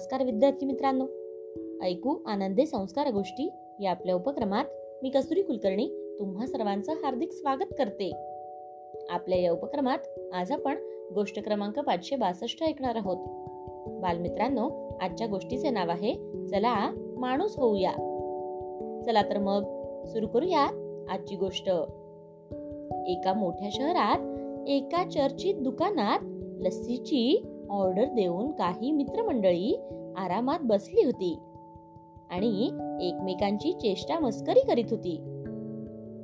नमस्कार विद्यार्थी मित्रांनो. ऐकू आनंदे संस्कार गोष्टी या आपल्या उपक्रमात मी कसुरी कुलकर्णी तुम्हा सर्वांचं हार्दिक स्वागत करते. आपल्या या उपक्रमात आज आपण गोष्ट क्रमांक पाचशे बासष्ट ऐकणार आहोत. बालमित्रांनो आजच्या गोष्टीचे नाव आहे चला माणूस होऊया. चला तर मग सुरू करूया आजची गोष्ट. एका मोठ्या शहरात एका चर्चित दुकानात लस्सीची ऑर्डर देऊन काही मित्रमंडळी आरामात बसली होती आणि एकमेकांची चेष्टा मस्करी करीत होती.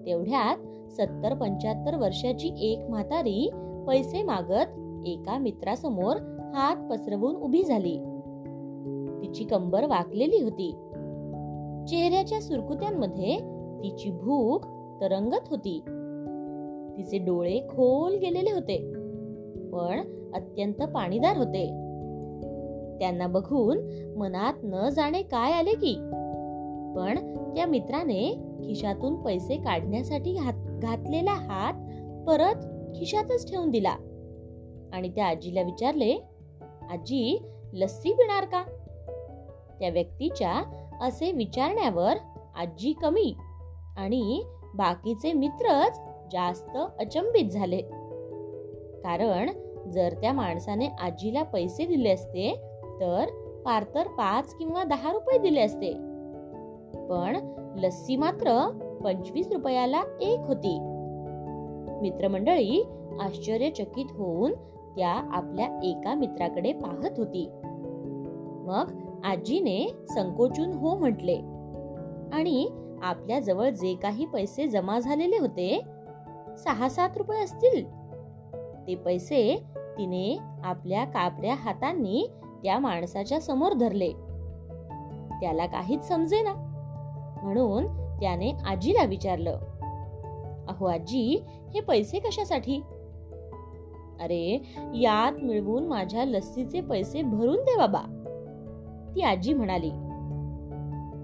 तेवढ्यात सत्तर पंच्याहत्तर वर्षाची एक म्हातारी पैसे मागत एका मित्रासमोर हात पसरवून उभी झाली. तिची कंबर वाकलेली होती. चेहऱ्याच्या सुरकुत्यांमध्ये तिची भूक तरंगत होती. तिचे डोळे खोल गेलेले होते. पण अत्यंत पाणीदार होते. त्यांना बघून मनात न जाणे काय आले की? पण त्या मित्राने खिशातून पैसे काढण्यासाठी घातलेला हात परत खिशातच ठेवून दिला. आणि त्या आजीला विचारले आजी लस्सी पिणार का? त्या व्यक्तीच्या असे विचारण्यावर आजी कमी आणि बाकीचे मित्रच जास्त अचंबित झाले. कारण जर त्या माणसाने आजीला पैसे दिले असते तर फार तर पाच किंवा दहा रुपये दिले असते. पण लस्सी मात्र पंचवीस रुपयाला एक होती. मित्रमंडळी आश्चर्यचकित होऊन त्या आपल्या एका मित्राकडे पाहत होती. मग आजीने संकोचून हो म्हटले आणि आपल्या जवळ जे काही पैसे जमा झालेले होते सहा सात रुपये असतील? ते पैसे तिने आपल्या कापऱ्या हातांनी त्या माणसाच्या समोर धरले. त्याला काहीच समजेना. म्हणून त्याने आजीला विचारलं अहो आजी हे पैसे कशासाठी? अरे यात मिळवून माझ्या लस्सीचे पैसे भरून दे बाबा. ती आजी म्हणाली.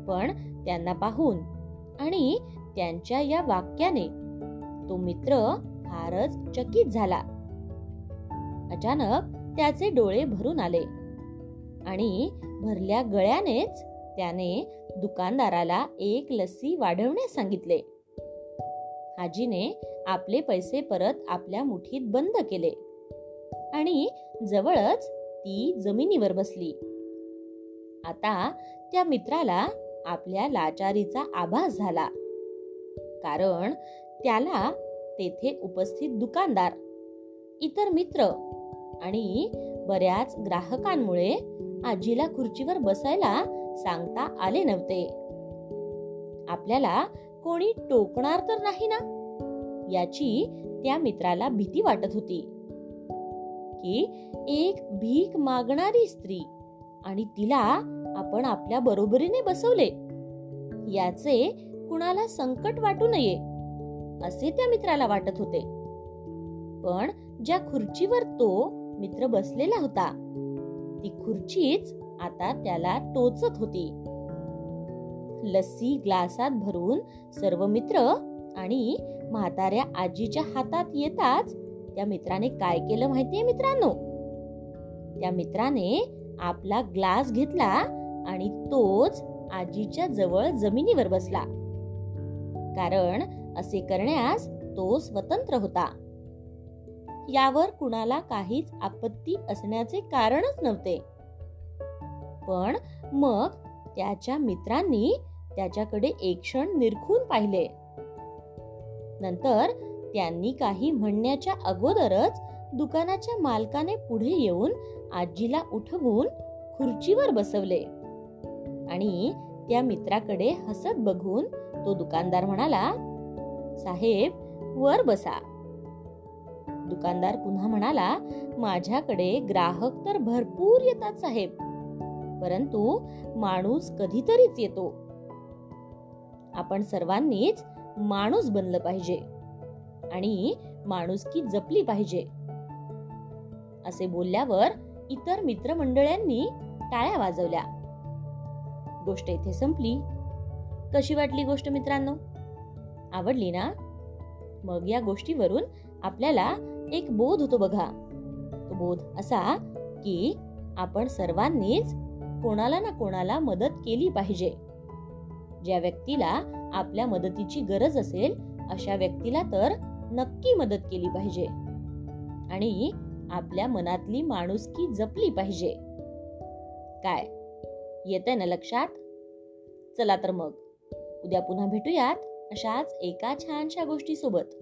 पण त्यांना पाहून आणि त्यांच्या या वाक्याने तो मित्र फारच चकित झाला. अचानक त्याचे डोळे भरून आले. आणि भरल्या गळ्यानेच त्याने दुकानदाराला एक लस्सी वाढवण्यास सांगितले. हाजीने आपले पैसे परत आपल्या मुठीत बंद केले. आणि जवळच ती जमिनीवर बसली. आता त्या मित्राला आपल्या लाचारीचा आभास झाला. कारण त्याला तेथे उपस्थित दुकानदार इतर मित्र आणि बऱ्याच ग्राहकांमुळे आजीला खुर्चीवर बसायला सांगता आले नव्हते. आपल्याला कोणी टोकणार तर नाही ना? याची त्या मित्राला भीती वाटत होती. की एक भीक मागणारी स्त्री आणि तिला आपण आपल्या बरोबरीने बसवले याचे कुणाला संकट वाटू नये असे त्या मित्राला वाटत होते. पण ज्या खुर्चीवर तो मित्र बसलेला होता. ती खुर्चीच आता त्याला टोचत होती. लस्सी ग्लासात भरून सर्व मित्र आणि म्हाताऱ्या आजीच्या हातात येताच त्या मित्राने काय केलं माहितीये मित्रांनो? त्या मित्राने आपला ग्लास घेतला आणि तोच आजीच्या जवळ जमिनीवर बसला. कारण असे करण्यास तो स्वतंत्र होता. यावर कुणाला काहीच आपत्ती असण्याचे कारणच नव्हते. पण मग त्याच्या मित्रांनी त्याच्याकडे एक क्षण निरखून पाहिले. नंतर त्यांनी काही म्हणण्याच्या अगोदरच दुकानाच्या मालकाने पुढे येऊन आजीला उठवून खुर्चीवर बसवले. आणि त्या मित्राकडे हसत बघून तो दुकानदार म्हणाला साहेब वर बसा. दुकानदार पुन्हा म्हणाला माझ्याकडे ग्राहक तर भरपूर येतात साहेब. परंतु माणूस कधीतरीच येतो. आपण सर्वांनीच माणूस बनलं पाहिजे आणि माणुसकी जपली पाहिजे. असे बोलल्यावर इतर मित्रमंडळ्यांनी टाळ्या वाजवल्या. गोष्ट इथे संपली. कशी वाटली गोष्ट मित्रांनो? आवडली ना? मग या गोष्टीवरून आपल्याला एक बोध होतो बघा. तो बोध असा की आपण सर्वांनीच कोणाला ना कोणाला मदत केली पाहिजे. ज्या व्यक्तीला आपल्या मदतीची गरज असेल अशा व्यक्तीला तर नक्की मदत केली पाहिजे. आणि आपल्या मनातली माणुसकी जपली पाहिजे. काय? येतंय ना लक्षात? चला तर मग. उद्या पुन्हा भेटूयात अशाच एका छानशा गोष्टीसोबत.